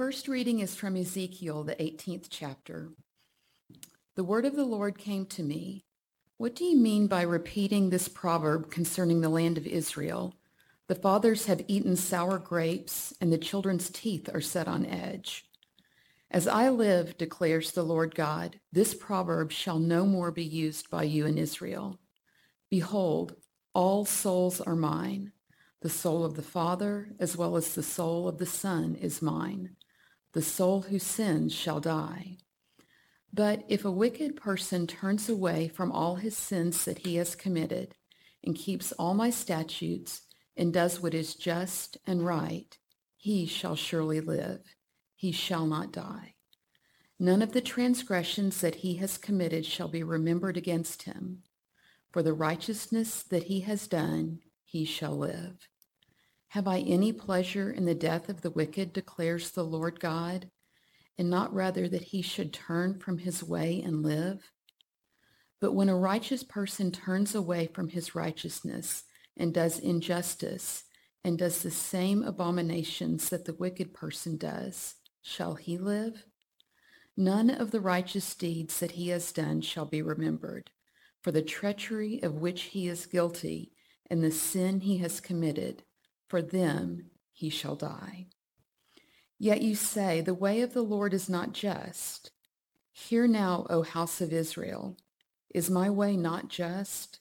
first reading is from Ezekiel, the 18th chapter. The word of the Lord came to me. What do you mean by repeating this proverb concerning the land of Israel? The fathers have eaten sour grapes, and the children's teeth are set on edge. As I live, declares the Lord God, this proverb shall no more be used by you in Israel. Behold, all souls are mine. The soul of the Father, as well as the soul of the Son, is mine. The soul who sins shall die. But if a wicked person turns away from all his sins that he has committed and keeps all my statutes and does what is just and right, he shall surely live. He shall not die. None of the transgressions that he has committed shall be remembered against him. For the righteousness that he has done, he shall live. Have I any pleasure in the death of the wicked, declares the Lord God, and not rather that he should turn from his way and live? But when a righteous person turns away from his righteousness and does injustice and does the same abominations that the wicked person does, shall he live? None of the righteous deeds that he has done shall be remembered, for the treachery of which he is guilty and the sin he has committed, for them he shall die. Yet you say, the way of the Lord is not just. Hear now, O house of Israel, is my way not just?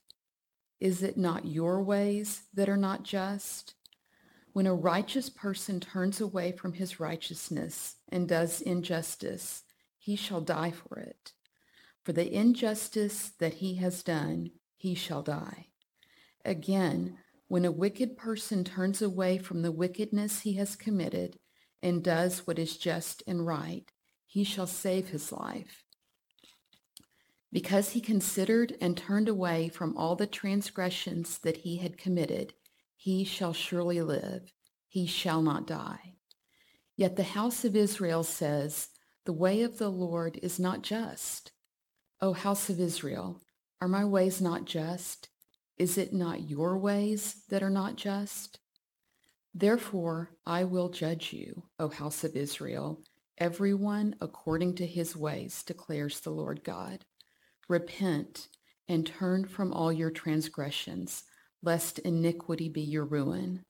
Is it not your ways that are not just? When a righteous person turns away from his righteousness and does injustice, he shall die for it. For the injustice that he has done, he shall die. Again, when a wicked person turns away from the wickedness he has committed and does what is just and right, he shall save his life. Because he considered and turned away from all the transgressions that he had committed, he shall surely live. He shall not die. Yet the house of Israel says, the way of the Lord is not just. O house of Israel, are my ways not just? Is it not your ways that are not just? Therefore I will judge you, O house of Israel, everyone according to his ways, declares the Lord God. Repent and turn from all your transgressions, lest iniquity be your ruin.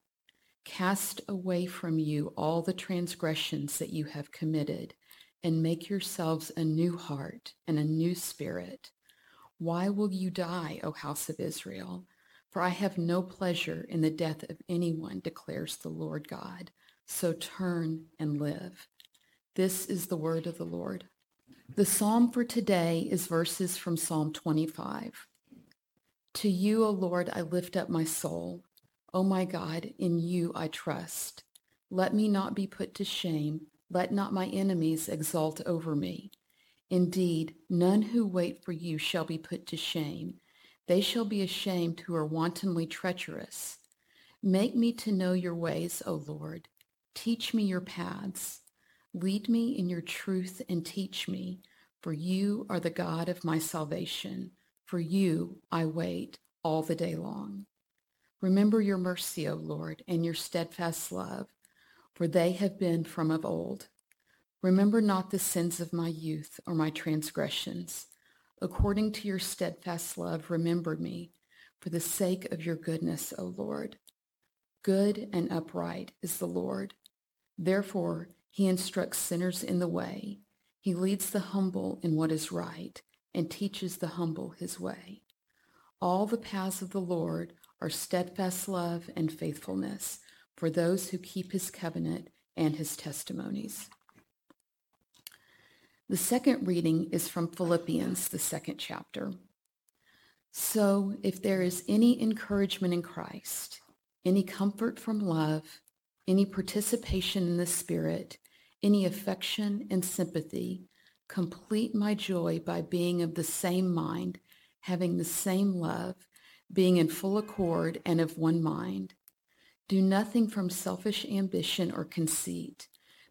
Cast away from you all the transgressions that you have committed, and make yourselves a new heart and a new spirit. Why will you die, O house of Israel? For I have no pleasure in the death of anyone, declares the Lord God. So turn and live. This is the word of the Lord. The psalm for today is verses from Psalm 25. To you, O Lord, I lift up my soul. O my God, in you I trust. Let me not be put to shame. Let not my enemies exult over me. Indeed, none who wait for you shall be put to shame. They shall be ashamed who are wantonly treacherous. Make me to know your ways, O Lord. Teach me your paths. Lead me in your truth and teach me, for you are the God of my salvation. For you I wait all the day long. Remember your mercy, O Lord, and your steadfast love, for they have been from of old. Remember not the sins of my youth or my transgressions. According to your steadfast love, remember me for the sake of your goodness, O Lord. Good and upright is the Lord. Therefore, he instructs sinners in the way. He leads the humble in what is right and teaches the humble his way. All the paths of the Lord are steadfast love and faithfulness for those who keep his covenant and his testimonies. The second reading is from Philippians, the second chapter. So if there is any encouragement in Christ, any comfort from love, any participation in the Spirit, any affection and sympathy, complete my joy by being of the same mind, having the same love, being in full accord and of one mind. Do nothing from selfish ambition or conceit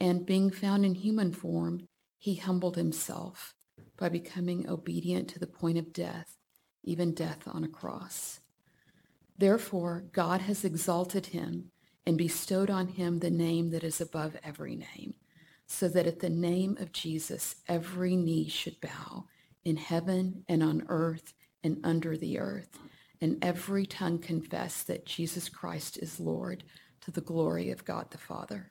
And being found in human form, he humbled himself by becoming obedient to the point of death, even death on a cross. Therefore, God has exalted him and bestowed on him the name that is above every name, so that at the name of Jesus every knee should bow in heaven and on earth and under the earth, and every tongue confess that Jesus Christ is Lord to the glory of God the Father.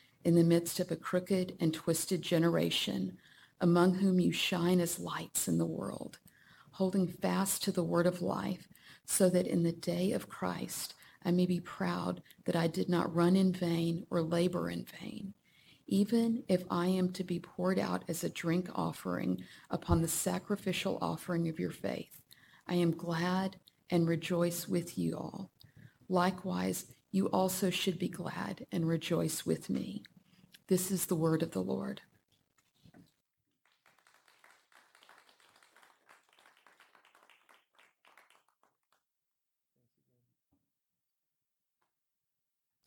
in the midst of a crooked and twisted generation, among whom you shine as lights in the world, holding fast to the word of life, so that in the day of Christ I may be proud that I did not run in vain or labor in vain. Even if I am to be poured out as a drink offering upon the sacrificial offering of your faith, I am glad and rejoice with you all. Likewise, you also should be glad and rejoice with me. This is the word of the Lord.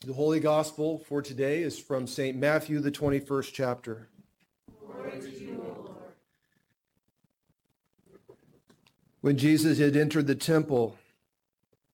The Holy Gospel for today is from St. Matthew, the 21st chapter. You, when Jesus had entered the temple,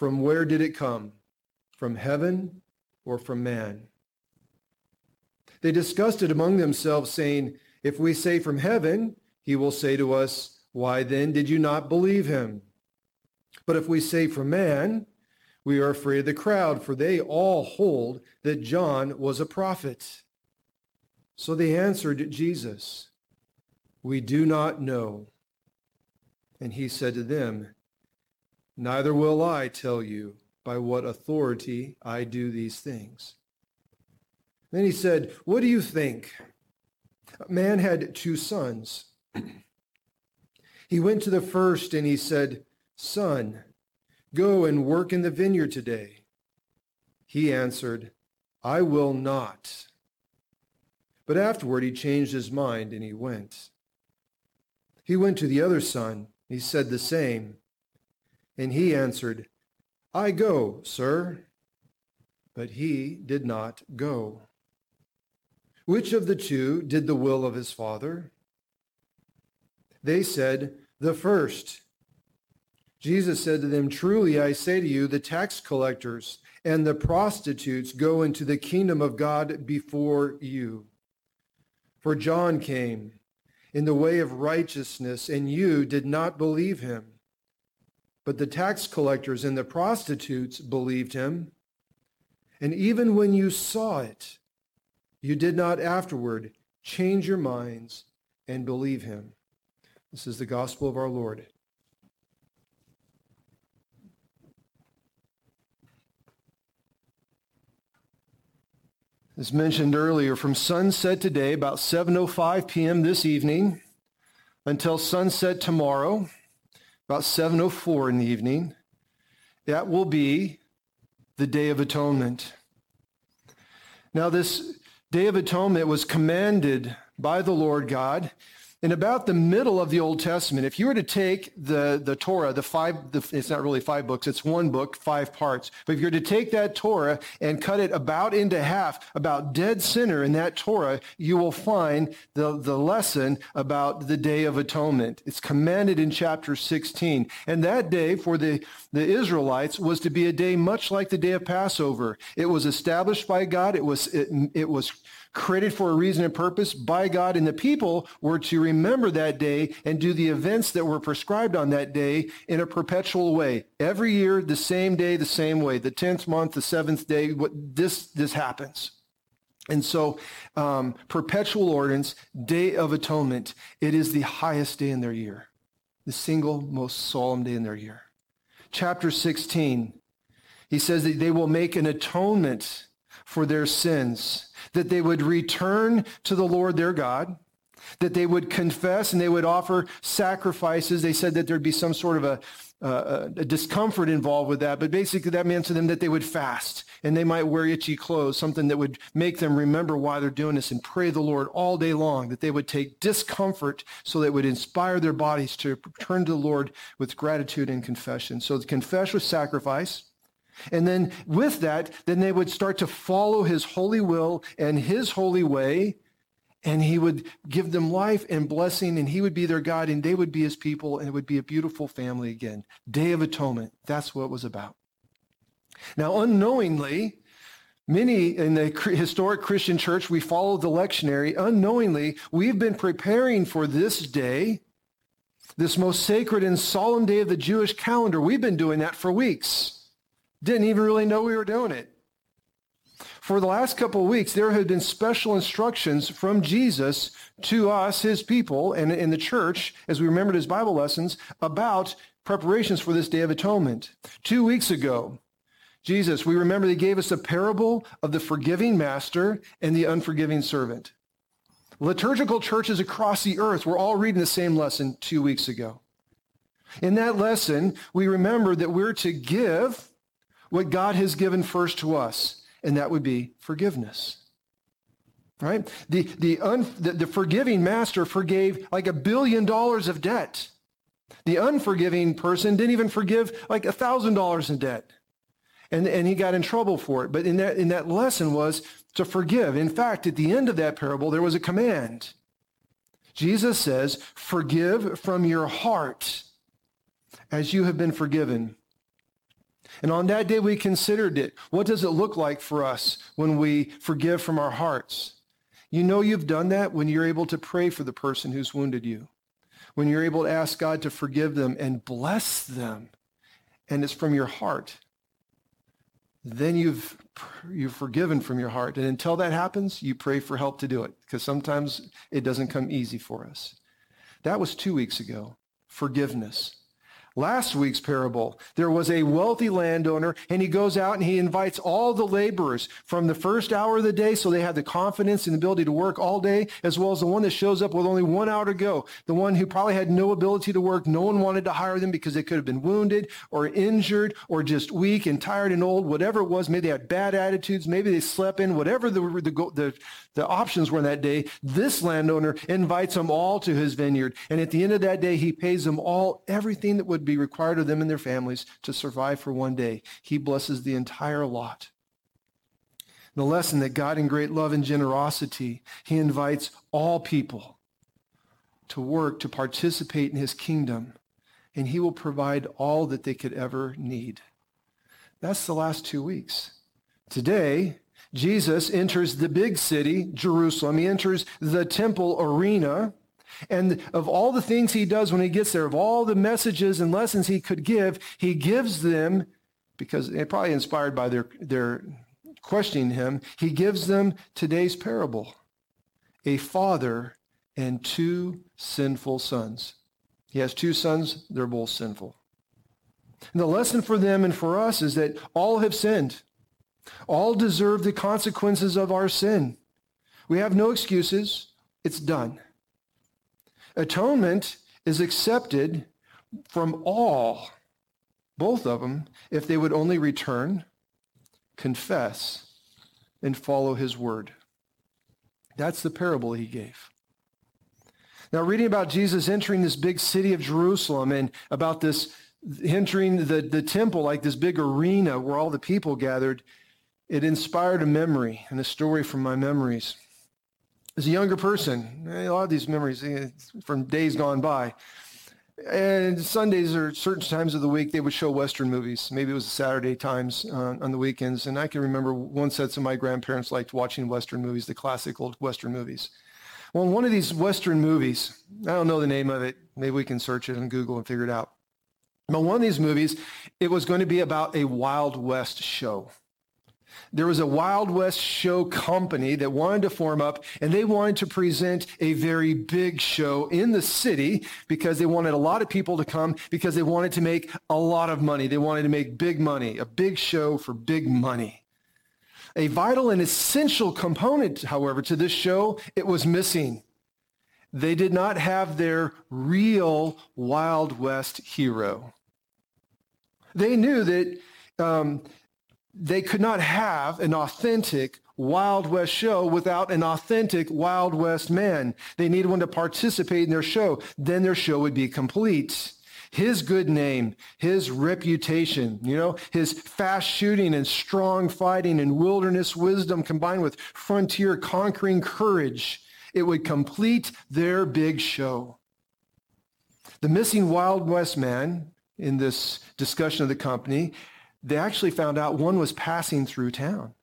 from where did it come? From heaven or from man? They discussed it among themselves, saying, If we say from heaven, he will say to us, Why then did you not believe him? But if we say from man, we are afraid of the crowd, for they all hold that John was a prophet. So they answered Jesus, We do not know. And he said to them, Neither will I tell you by what authority I do these things. Then he said, What do you think? A man had two sons. he went to the first and he said, Son, Go and work in the vineyard today. He answered, I will not. But afterward he changed his mind and he went. He went to the other son. He said the same. And he answered, I go, sir. But he did not go. Which of the two did the will of his father? They said, The first. Jesus said to them, Truly I say to you, the tax collectors and the prostitutes go into the kingdom of God before you. For John came in the way of righteousness, and you did not believe him. But the tax collectors and the prostitutes believed him. And even when you saw it, you did not afterward change your minds and believe him. This is the gospel of our Lord. As mentioned earlier, from sunset today, about 7.05 p.m. this evening, until sunset tomorrow, about 7.04 in the evening, that will be the Day of Atonement. Now, this Day of Atonement was commanded by the Lord God in about the middle of the Old Testament, if you were to take the, the Torah, the five, the, it's not really five books, it's one book, five parts. But if you were to take that Torah and cut it about into half, about dead center in that Torah, you will find the, the lesson about the Day of Atonement. It's commanded in chapter 16. And that day for the, the Israelites was to be a day much like the day of Passover. It was established by God. It was, it, it was created for a reason and purpose by God, and the people were to remember that day and do the events that were prescribed on that day in a perpetual way. Every year, the same day, the same way. The 10th month, the seventh day, what, this, this happens. And so, um, perpetual ordinance, Day of Atonement, it is the highest day in their year, the single most solemn day in their year. Chapter 16, he says that they will make an atonement for their sins that they would return to the Lord their God, that they would confess and they would offer sacrifices. They said that there'd be some sort of a, uh, a discomfort involved with that, but basically that meant to them that they would fast and they might wear itchy clothes, something that would make them remember why they're doing this and pray the Lord all day long, that they would take discomfort so that it would inspire their bodies to turn to the Lord with gratitude and confession. So the confess with sacrifice, and then with that, then they would start to follow his holy will and his holy way. And he would give them life and blessing, and he would be their God, and they would be his people, and it would be a beautiful family again. Day of Atonement. That's what it was about. Now, unknowingly, many in the historic Christian church, we follow the lectionary. Unknowingly, we've been preparing for this day, this most sacred and solemn day of the Jewish calendar. We've been doing that for weeks. Didn't even really know we were doing it. For the last couple of weeks, there had been special instructions from Jesus to us, his people, and in the church, as we remembered his Bible lessons, about preparations for this Day of Atonement. Two weeks ago, Jesus, we remember he gave us a parable of the forgiving master and the unforgiving servant. Liturgical churches across the earth were all reading the same lesson two weeks ago. In that lesson, we remember that we're to give what God has given first to us, and that would be forgiveness. Right? The, the, un, the, the forgiving master forgave like a billion dollars of debt. The unforgiving person didn't even forgive like a thousand dollars in debt. And, and he got in trouble for it. But in that, in that lesson was to forgive. In fact, at the end of that parable, there was a command. Jesus says, forgive from your heart as you have been forgiven. And on that day, we considered it. What does it look like for us when we forgive from our hearts? You know you've done that when you're able to pray for the person who's wounded you, when you're able to ask God to forgive them and bless them, and it's from your heart. Then you've you've forgiven from your heart. And until that happens, you pray for help to do it because sometimes it doesn't come easy for us. That was two weeks ago. Forgiveness last week's parable. There was a wealthy landowner, and he goes out and he invites all the laborers from the first hour of the day so they have the confidence and ability to work all day, as well as the one that shows up with only one hour to go. The one who probably had no ability to work. No one wanted to hire them because they could have been wounded or injured or just weak and tired and old, whatever it was. Maybe they had bad attitudes. Maybe they slept in, whatever the, the, the, the options were that day. This landowner invites them all to his vineyard. And at the end of that day, he pays them all everything that would would be required of them and their families to survive for one day. He blesses the entire lot. The lesson that God in great love and generosity, he invites all people to work, to participate in his kingdom, and he will provide all that they could ever need. That's the last two weeks. Today, Jesus enters the big city, Jerusalem. He enters the temple arena. And of all the things he does when he gets there, of all the messages and lessons he could give, he gives them, because they're probably inspired by their, their questioning him, he gives them today's parable. A father and two sinful sons. He has two sons, they're both sinful. And the lesson for them and for us is that all have sinned. All deserve the consequences of our sin. We have no excuses. It's done. Atonement is accepted from all, both of them, if they would only return, confess, and follow his word. That's the parable he gave. Now, reading about Jesus entering this big city of Jerusalem and about this entering the, the temple, like this big arena where all the people gathered, it inspired a memory and a story from my memories. As a younger person, a lot of these memories eh, from days gone by. And Sundays or certain times of the week, they would show Western movies. Maybe it was Saturday times uh, on the weekends. And I can remember one set of my grandparents liked watching Western movies, the classic old Western movies. Well, one of these Western movies, I don't know the name of it. Maybe we can search it on Google and figure it out. But one of these movies, it was going to be about a Wild West show. There was a Wild West show company that wanted to form up and they wanted to present a very big show in the city because they wanted a lot of people to come because they wanted to make a lot of money. They wanted to make big money, a big show for big money. A vital and essential component, however, to this show, it was missing. They did not have their real Wild West hero. They knew that um, they could not have an authentic Wild West show without an authentic Wild West man. They needed one to participate in their show. Then their show would be complete his good name, his reputation, you know, his fast shooting and strong fighting and wilderness wisdom combined with frontier conquering courage, it would complete their big show. The missing Wild West man in this discussion of the company, they actually found out one was passing through town.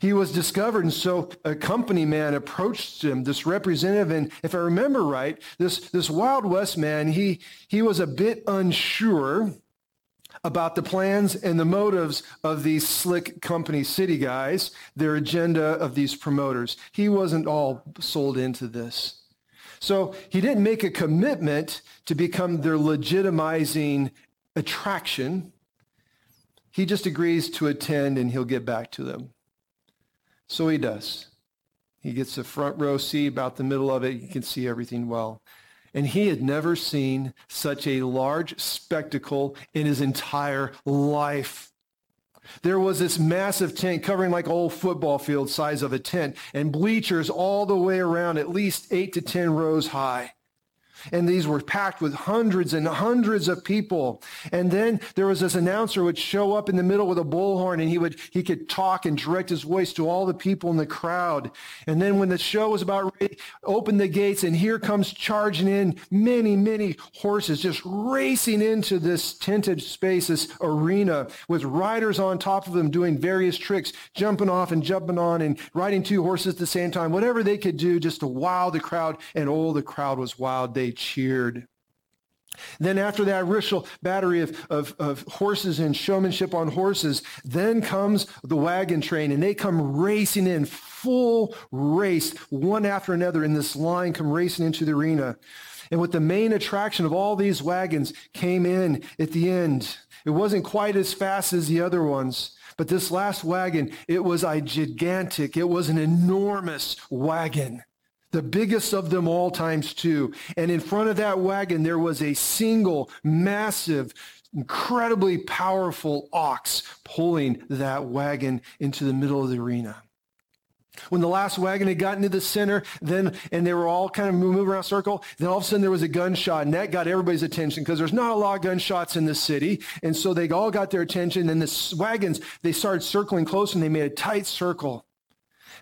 He was discovered, and so a company man approached him, this representative, and if I remember right, this, this Wild West man, he, he was a bit unsure about the plans and the motives of these slick company city guys, their agenda of these promoters. He wasn't all sold into this. So he didn't make a commitment to become their legitimizing attraction. He just agrees to attend and he'll get back to them. So he does. He gets a front row seat about the middle of it. You can see everything well. And he had never seen such a large spectacle in his entire life. There was this massive tent covering like old football field size of a tent and bleachers all the way around, at least eight to 10 rows high. And these were packed with hundreds and hundreds of people. And then there was this announcer would show up in the middle with a bullhorn and he would, he could talk and direct his voice to all the people in the crowd. And then when the show was about ready, open the gates and here comes charging in many, many horses just racing into this tented space, this arena with riders on top of them doing various tricks, jumping off and jumping on and riding two horses at the same time, whatever they could do just to wow the crowd. And oh, the crowd was wild. They cheered. Then after that initial battery of, of, of, horses and showmanship on horses, then comes the wagon train and they come racing in full race, one after another in this line come racing into the arena. And with the main attraction of all these wagons came in at the end. It wasn't quite as fast as the other ones, but this last wagon, it was a gigantic, it was an enormous wagon the biggest of them all times two. And in front of that wagon, there was a single, massive, incredibly powerful ox pulling that wagon into the middle of the arena. When the last wagon had gotten to the center, then and they were all kind of moving around circle, then all of a sudden there was a gunshot, and that got everybody's attention because there's not a lot of gunshots in the city, and so they all got their attention. And the wagons they started circling close, and they made a tight circle.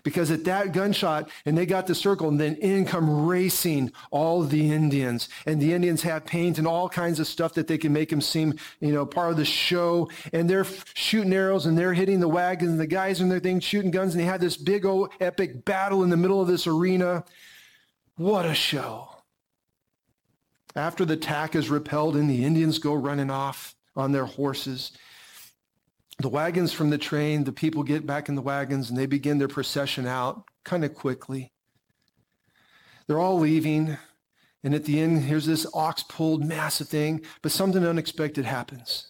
Because at that gunshot, and they got the circle, and then in come racing all the Indians. And the Indians have paint and all kinds of stuff that they can make them seem, you know, part of the show. And they're shooting arrows and they're hitting the wagons and the guys in their thing shooting guns. And they had this big old epic battle in the middle of this arena. What a show. After the attack is repelled and the Indians go running off on their horses, the wagons from the train, the people get back in the wagons and they begin their procession out kind of quickly. They're all leaving. And at the end, here's this ox pulled massive thing, but something unexpected happens.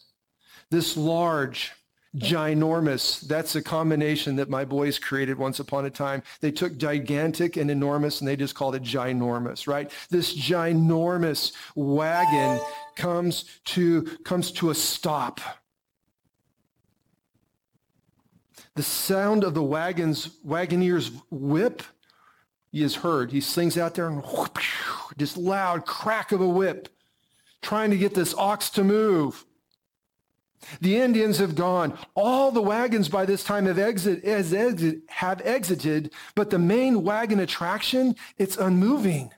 This large, ginormous, that's a combination that my boys created once upon a time. They took gigantic and enormous and they just called it ginormous, right? This ginormous wagon comes to, comes to a stop the sound of the wagon's wagoneer's whip is heard. He slings out there and whoop, this loud crack of a whip, trying to get this ox to move. The Indians have gone. All the wagons by this time have, exit, exit, have exited, but the main wagon attraction, it's unmoving.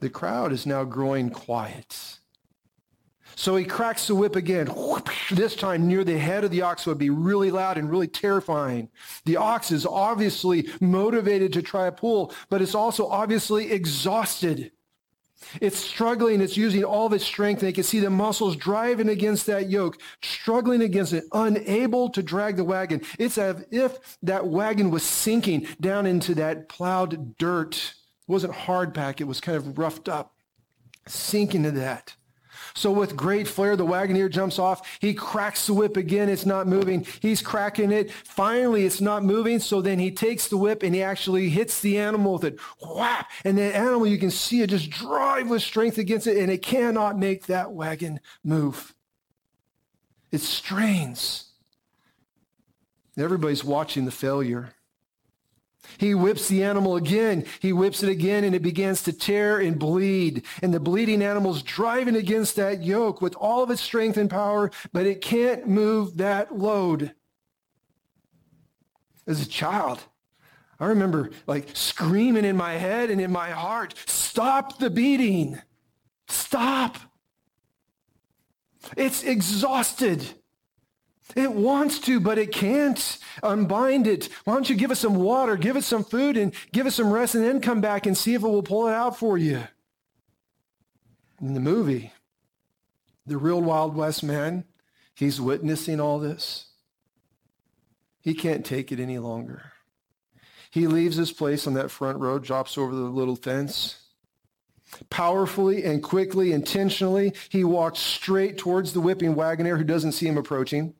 The crowd is now growing quiet. So he cracks the whip again. This time near the head of the ox would be really loud and really terrifying. The ox is obviously motivated to try a pull, but it's also obviously exhausted. It's struggling. It's using all of its strength. You can see the muscles driving against that yoke, struggling against it, unable to drag the wagon. It's as if that wagon was sinking down into that plowed dirt. It wasn't hard pack. It was kind of roughed up, sinking into that. So with great flair, the wagoner jumps off. He cracks the whip again. It's not moving. He's cracking it. Finally, it's not moving. So then he takes the whip and he actually hits the animal with it. Whap! And the animal, you can see it just drive with strength against it, and it cannot make that wagon move. It strains. Everybody's watching the failure. He whips the animal again. He whips it again and it begins to tear and bleed. And the bleeding animal's driving against that yoke with all of its strength and power, but it can't move that load. As a child, I remember like screaming in my head and in my heart, stop the beating. Stop. It's exhausted. It wants to, but it can't unbind it. Why don't you give us some water, give it some food, and give it some rest, and then come back and see if it will pull it out for you? In the movie, the real Wild West man, he's witnessing all this. He can't take it any longer. He leaves his place on that front road, drops over the little fence. Powerfully and quickly, intentionally, he walks straight towards the whipping wagoner who doesn't see him approaching.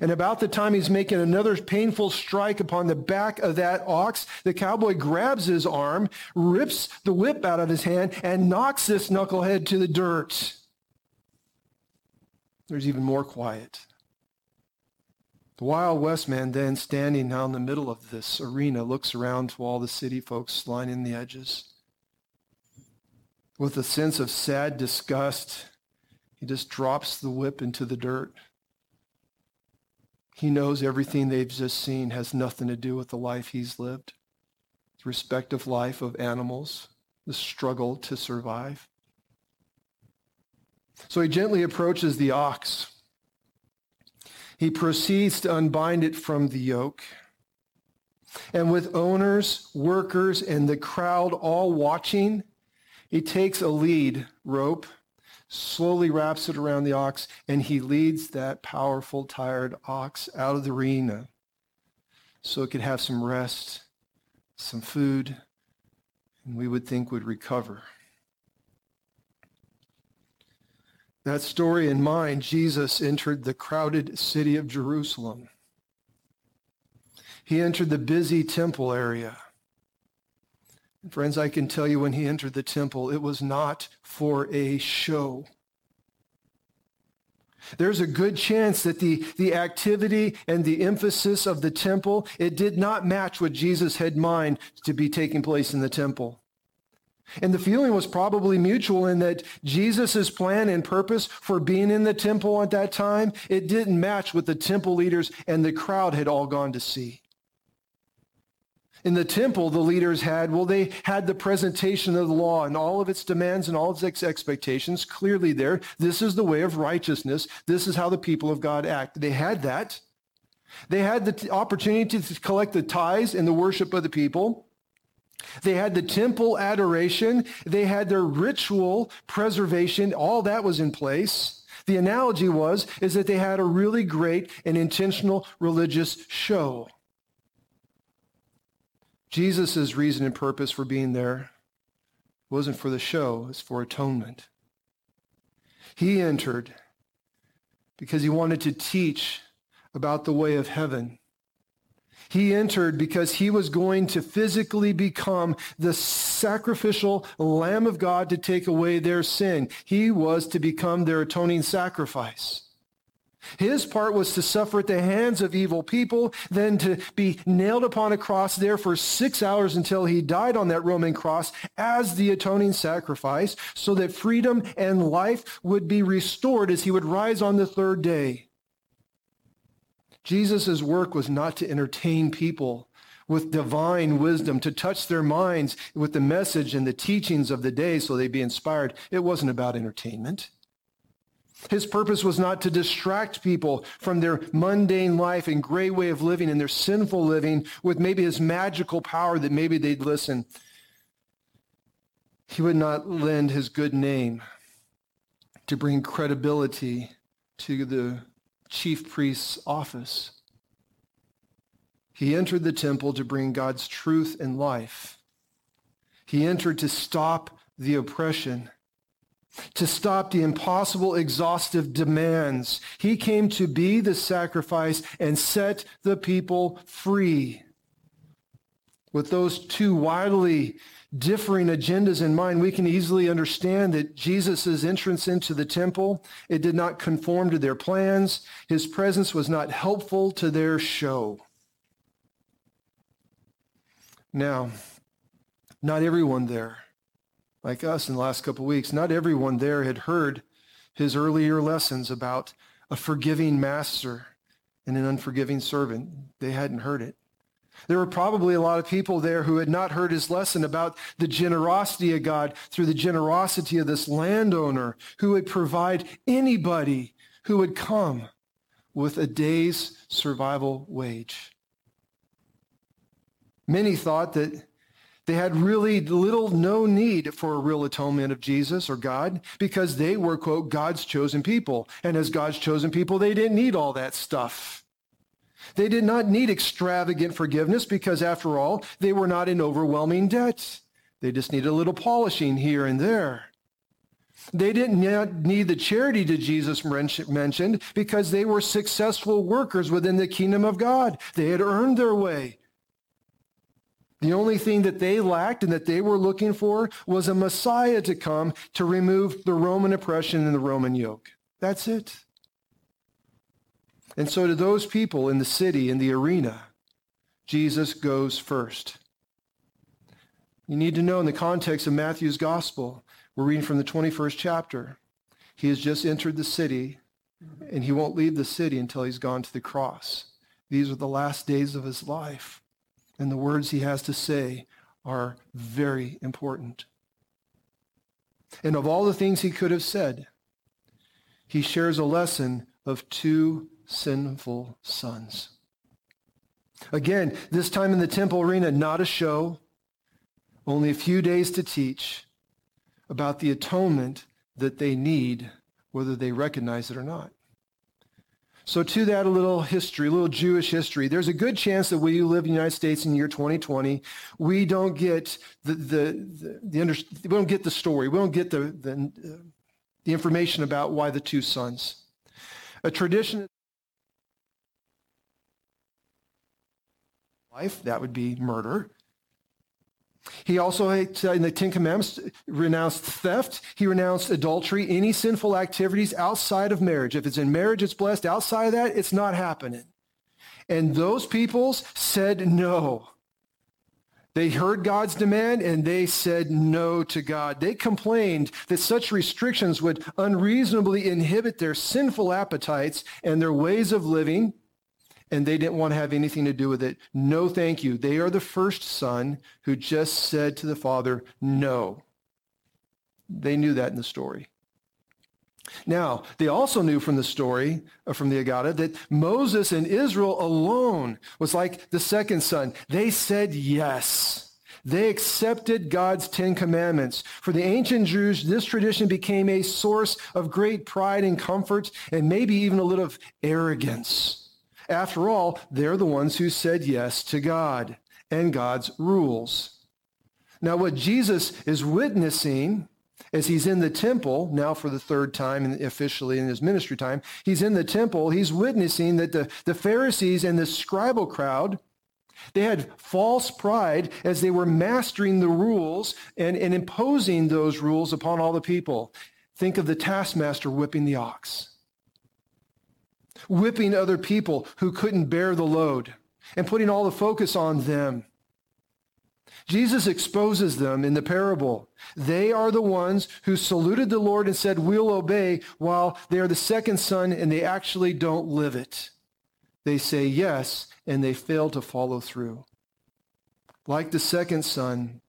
And about the time he's making another painful strike upon the back of that ox, the cowboy grabs his arm, rips the whip out of his hand, and knocks this knucklehead to the dirt. There's even more quiet. The Wild West man then, standing now in the middle of this arena, looks around to all the city folks lining the edges. With a sense of sad disgust, he just drops the whip into the dirt. He knows everything they've just seen has nothing to do with the life he's lived, the respective life of animals, the struggle to survive. So he gently approaches the ox. He proceeds to unbind it from the yoke. And with owners, workers, and the crowd all watching, he takes a lead rope slowly wraps it around the ox, and he leads that powerful, tired ox out of the arena so it could have some rest, some food, and we would think would recover. That story in mind, Jesus entered the crowded city of Jerusalem. He entered the busy temple area. Friends, I can tell you when he entered the temple, it was not for a show. There's a good chance that the, the activity and the emphasis of the temple, it did not match what Jesus had mind to be taking place in the temple. And the feeling was probably mutual in that Jesus' plan and purpose for being in the temple at that time, it didn't match what the temple leaders and the crowd had all gone to see. In the temple, the leaders had, well, they had the presentation of the law and all of its demands and all of its expectations clearly there. This is the way of righteousness. This is how the people of God act. They had that. They had the opportunity to collect the tithes and the worship of the people. They had the temple adoration. They had their ritual preservation. All that was in place. The analogy was, is that they had a really great and intentional religious show. Jesus' reason and purpose for being there wasn't for the show, it's for atonement. He entered because he wanted to teach about the way of heaven. He entered because he was going to physically become the sacrificial Lamb of God to take away their sin. He was to become their atoning sacrifice. His part was to suffer at the hands of evil people, then to be nailed upon a cross there for six hours until he died on that Roman cross as the atoning sacrifice, so that freedom and life would be restored as he would rise on the third day. Jesus' work was not to entertain people with divine wisdom, to touch their minds with the message and the teachings of the day so they'd be inspired. It wasn't about entertainment. His purpose was not to distract people from their mundane life and gray way of living and their sinful living with maybe his magical power that maybe they'd listen. He would not lend his good name to bring credibility to the chief priest's office. He entered the temple to bring God's truth and life. He entered to stop the oppression to stop the impossible exhaustive demands. He came to be the sacrifice and set the people free. With those two widely differing agendas in mind, we can easily understand that Jesus' entrance into the temple, it did not conform to their plans. His presence was not helpful to their show. Now, not everyone there like us in the last couple of weeks, not everyone there had heard his earlier lessons about a forgiving master and an unforgiving servant. They hadn't heard it. There were probably a lot of people there who had not heard his lesson about the generosity of God through the generosity of this landowner who would provide anybody who would come with a day's survival wage. Many thought that they had really little, no need for a real atonement of Jesus or God because they were, quote, God's chosen people. And as God's chosen people, they didn't need all that stuff. They did not need extravagant forgiveness because, after all, they were not in overwhelming debt. They just needed a little polishing here and there. They didn't need the charity that Jesus mentioned because they were successful workers within the kingdom of God. They had earned their way. The only thing that they lacked and that they were looking for was a Messiah to come to remove the Roman oppression and the Roman yoke. That's it. And so to those people in the city, in the arena, Jesus goes first. You need to know in the context of Matthew's gospel, we're reading from the 21st chapter. He has just entered the city, and he won't leave the city until he's gone to the cross. These are the last days of his life and the words he has to say are very important. And of all the things he could have said, he shares a lesson of two sinful sons. Again, this time in the temple arena, not a show, only a few days to teach about the atonement that they need, whether they recognize it or not. So to that, a little history, a little Jewish history. There's a good chance that we who live in the United States in the year 2020, we don't get the, the, the, the under, we don't get the story. We don't get the, the, the information about why the two sons. A tradition life, that would be murder. He also, uh, in the Ten Commandments, renounced theft. He renounced adultery, any sinful activities outside of marriage. If it's in marriage, it's blessed. Outside of that, it's not happening. And those peoples said no. They heard God's demand and they said no to God. They complained that such restrictions would unreasonably inhibit their sinful appetites and their ways of living and they didn't want to have anything to do with it. No, thank you. They are the first son who just said to the father, no. They knew that in the story. Now, they also knew from the story, uh, from the Aggadah, that Moses and Israel alone was like the second son. They said yes. They accepted God's Ten Commandments. For the ancient Jews, this tradition became a source of great pride and comfort and maybe even a little of arrogance. After all, they're the ones who said yes to God and God's rules. Now, what Jesus is witnessing as he's in the temple, now for the third time officially in his ministry time, he's in the temple, he's witnessing that the, the Pharisees and the scribal crowd, they had false pride as they were mastering the rules and, and imposing those rules upon all the people. Think of the taskmaster whipping the ox. Whipping other people who couldn't bear the load and putting all the focus on them. Jesus exposes them in the parable. They are the ones who saluted the Lord and said, we'll obey, while they are the second son and they actually don't live it. They say yes, and they fail to follow through. Like the second son,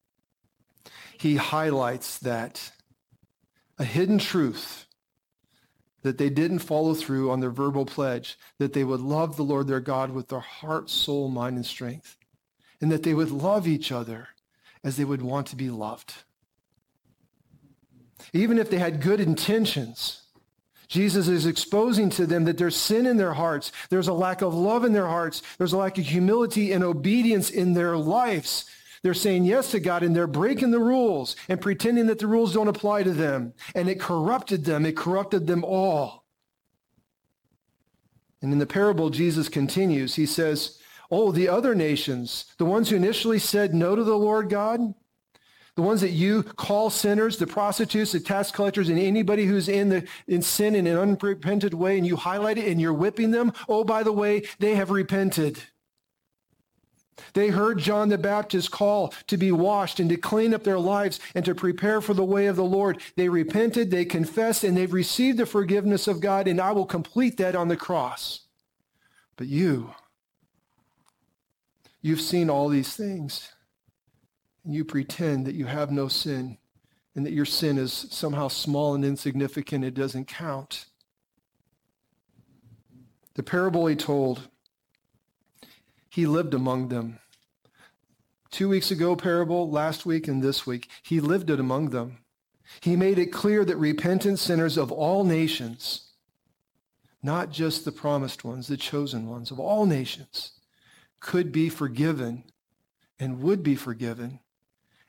he highlights that a hidden truth that they didn't follow through on their verbal pledge, that they would love the Lord their God with their heart, soul, mind, and strength, and that they would love each other as they would want to be loved. Even if they had good intentions, Jesus is exposing to them that there's sin in their hearts. There's a lack of love in their hearts. There's a lack of humility and obedience in their lives. They're saying yes to God and they're breaking the rules and pretending that the rules don't apply to them. And it corrupted them. It corrupted them all. And in the parable, Jesus continues. He says, oh, the other nations, the ones who initially said no to the Lord God, the ones that you call sinners, the prostitutes, the tax collectors, and anybody who's in, the, in sin in an unrepented way, and you highlight it and you're whipping them, oh, by the way, they have repented. They heard John the Baptist call to be washed and to clean up their lives and to prepare for the way of the Lord. They repented, they confessed, and they've received the forgiveness of God, and I will complete that on the cross. But you, you've seen all these things, and you pretend that you have no sin and that your sin is somehow small and insignificant. It doesn't count. The parable he told he lived among them. Two weeks ago, parable, last week and this week, he lived it among them. He made it clear that repentant sinners of all nations, not just the promised ones, the chosen ones of all nations, could be forgiven and would be forgiven,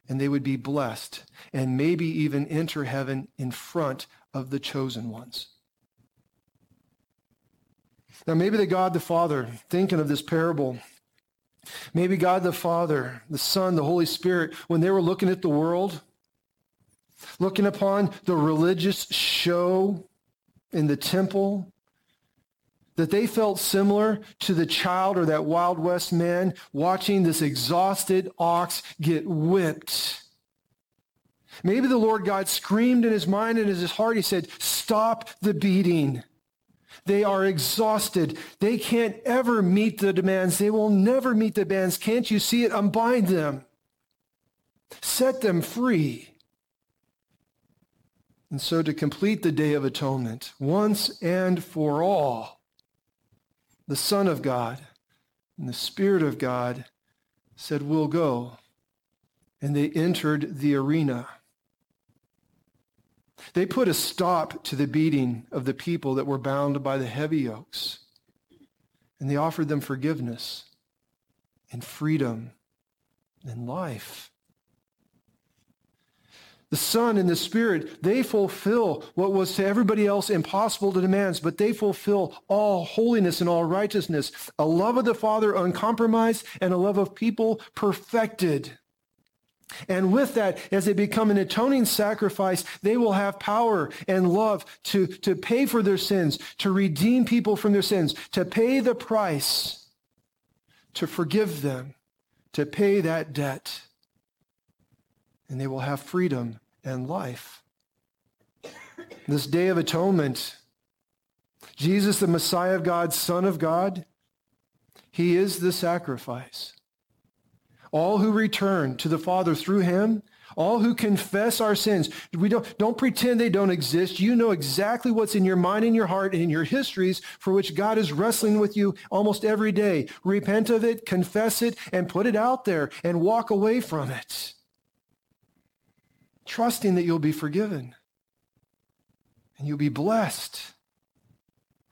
and they would be blessed and maybe even enter heaven in front of the chosen ones. Now, maybe the God the Father, thinking of this parable, Maybe God the Father, the Son, the Holy Spirit, when they were looking at the world, looking upon the religious show in the temple, that they felt similar to the child or that Wild West man watching this exhausted ox get whipped. Maybe the Lord God screamed in his mind and in his heart. He said, stop the beating. They are exhausted. They can't ever meet the demands. They will never meet the demands. Can't you see it? Unbind them. Set them free. And so to complete the Day of Atonement, once and for all, the Son of God and the Spirit of God said, we'll go. And they entered the arena. They put a stop to the beating of the people that were bound by the heavy yokes. And they offered them forgiveness and freedom and life. The Son and the Spirit, they fulfill what was to everybody else impossible to demands, but they fulfill all holiness and all righteousness, a love of the Father uncompromised, and a love of people perfected. And with that, as they become an atoning sacrifice, they will have power and love to, to pay for their sins, to redeem people from their sins, to pay the price, to forgive them, to pay that debt. And they will have freedom and life. This day of atonement, Jesus, the Messiah of God, Son of God, he is the sacrifice all who return to the Father through him, all who confess our sins. We don't, don't pretend they don't exist. You know exactly what's in your mind and your heart and in your histories for which God is wrestling with you almost every day. Repent of it, confess it, and put it out there and walk away from it. Trusting that you'll be forgiven and you'll be blessed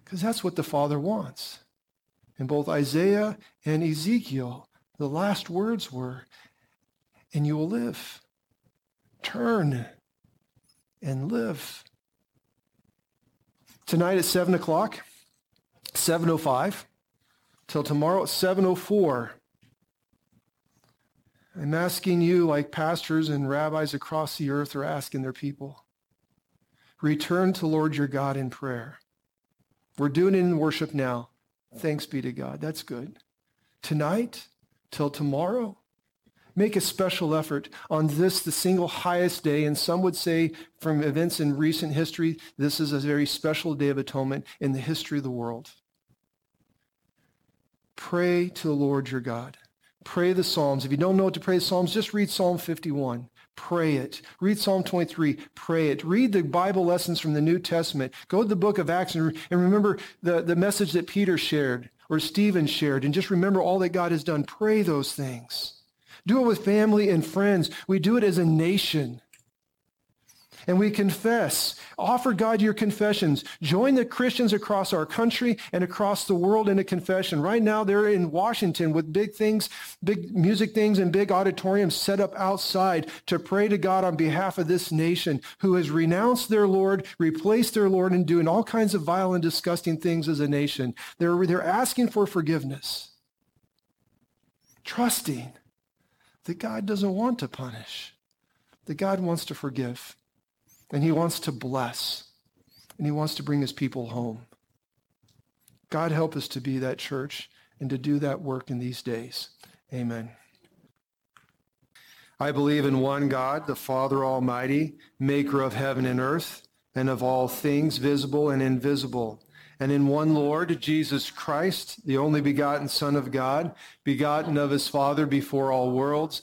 because that's what the Father wants. In both Isaiah and Ezekiel, the last words were, and you will live. Turn and live. Tonight at 7 o'clock, 7.05, till tomorrow at 7.04, I'm asking you, like pastors and rabbis across the earth are asking their people, return to Lord your God in prayer. We're doing it in worship now. Thanks be to God. That's good. Tonight, till tomorrow, make a special effort on this, the single highest day. And some would say from events in recent history, this is a very special day of atonement in the history of the world. Pray to the Lord your God. Pray the Psalms. If you don't know what to pray the Psalms, just read Psalm 51. Pray it. Read Psalm 23. Pray it. Read the Bible lessons from the New Testament. Go to the book of Acts and, remember the, the message that Peter shared or Stephen shared. And just remember all that God has done. Pray those things. Do it with family and friends. We do it as a nation and we confess. Offer God your confessions. Join the Christians across our country and across the world in a confession. Right now, they're in Washington with big things, big music things, and big auditoriums set up outside to pray to God on behalf of this nation who has renounced their Lord, replaced their Lord, and doing all kinds of vile and disgusting things as a nation. They're, they're asking for forgiveness, trusting that God doesn't want to punish, that God wants to forgive. And he wants to bless. And he wants to bring his people home. God help us to be that church and to do that work in these days. Amen. I believe in one God, the Father Almighty, maker of heaven and earth, and of all things visible and invisible, and in one Lord, Jesus Christ, the only begotten Son of God, begotten of his Father before all worlds,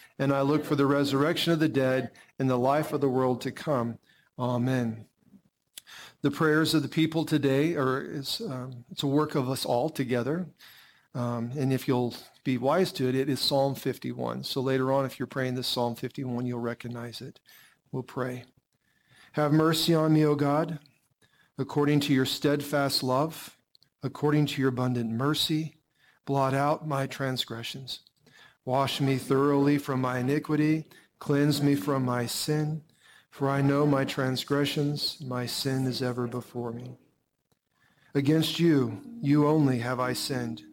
and I look for the resurrection of the dead and the life of the world to come. Amen. The prayers of the people today are is, um, it's a work of us all together. Um, and if you'll be wise to it, it is Psalm 51. So later on, if you're praying this Psalm 51, you'll recognize it. We'll pray. Have mercy on me, O God, according to your steadfast love, according to your abundant mercy, blot out my transgressions. Wash me thoroughly from my iniquity Cleanse me from my sin, for I know my transgressions, my sin is ever before me. Against you, you only have I sinned.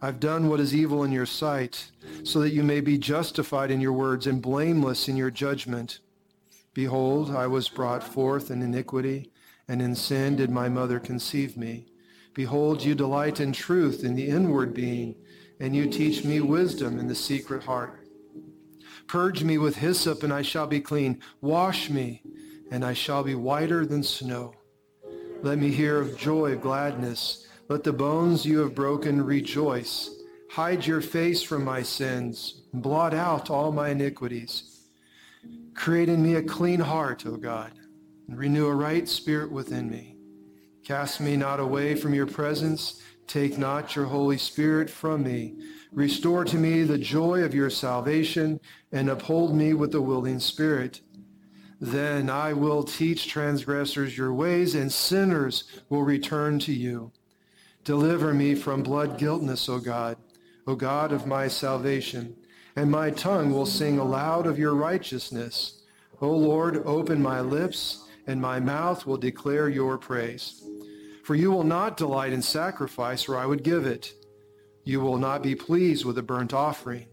I've done what is evil in your sight, so that you may be justified in your words and blameless in your judgment. Behold, I was brought forth in iniquity, and in sin did my mother conceive me. Behold, you delight in truth in the inward being, and you teach me wisdom in the secret heart. Purge me with hyssop, and I shall be clean. Wash me, and I shall be whiter than snow. Let me hear of joy, gladness. Let the bones you have broken rejoice. Hide your face from my sins. Blot out all my iniquities. Create in me a clean heart, O God, and renew a right spirit within me. Cast me not away from your presence. Take not your Holy Spirit from me. Restore to me the joy of your salvation and uphold me with a willing spirit. Then I will teach transgressors your ways and sinners will return to you. Deliver me from blood guiltness, O God, O God of my salvation, and my tongue will sing aloud of your righteousness. O Lord, open my lips, and my mouth will declare your praise. For you will not delight in sacrifice, or I would give it. You will not be pleased with a burnt offering.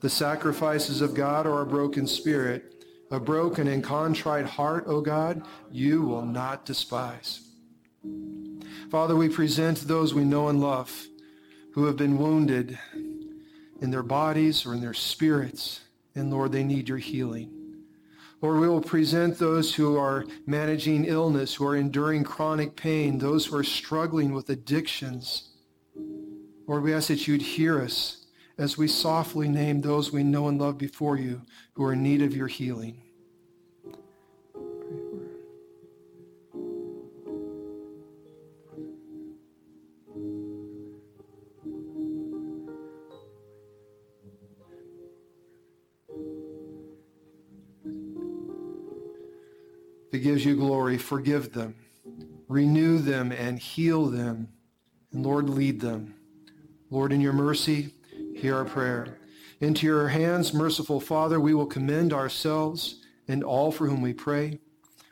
The sacrifices of God are a broken spirit, a broken and contrite heart, O God, you will not despise. Father, we present those we know and love who have been wounded in their bodies or in their spirits, and Lord, they need your healing. Lord, we will present those who are managing illness, who are enduring chronic pain, those who are struggling with addictions. Lord, we ask that you'd hear us as we softly name those we know and love before you who are in need of your healing. It gives you glory, forgive them, renew them, and heal them. And Lord, lead them. Lord, in your mercy, hear our prayer. Into your hands, merciful Father, we will commend ourselves and all for whom we pray.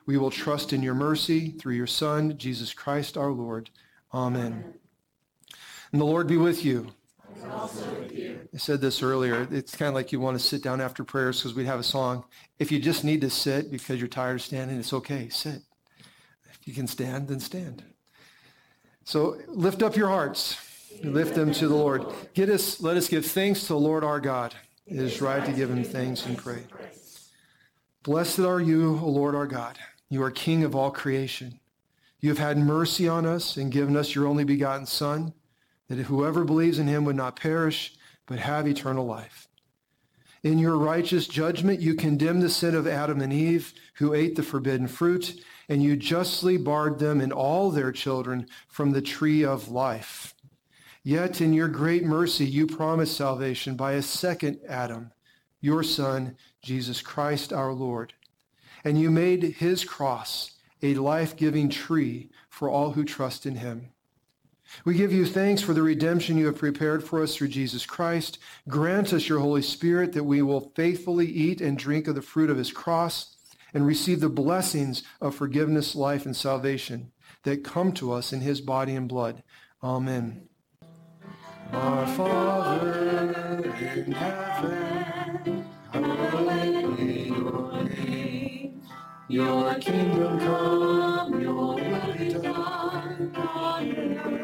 We will trust in your mercy through your Son, Jesus Christ our Lord. Amen. And the Lord be with you. I said this earlier. It's kind of like you want to sit down after prayers because we'd have a song. If you just need to sit because you're tired of standing, it's okay. Sit. If you can stand, then stand. So lift up your hearts. Lift them to the Lord. Get us, let us give thanks to the Lord our God. It is right to give him thanks and pray. Blessed are you, O Lord our God. You are King of all creation. You have had mercy on us and given us your only begotten Son, that whoever believes in him would not perish, but have eternal life. In your righteous judgment, you condemned the sin of Adam and Eve, who ate the forbidden fruit, and you justly barred them and all their children from the tree of life. Yet in your great mercy, you promised salvation by a second Adam, your Son, Jesus Christ our Lord. And you made his cross a life-giving tree for all who trust in him. We give you thanks for the redemption you have prepared for us through Jesus Christ. Grant us your Holy Spirit that we will faithfully eat and drink of the fruit of his cross and receive the blessings of forgiveness, life, and salvation that come to us in his body and blood. Amen. Our Father in heaven, hallowed be your name. Your kingdom come, your will be done on earth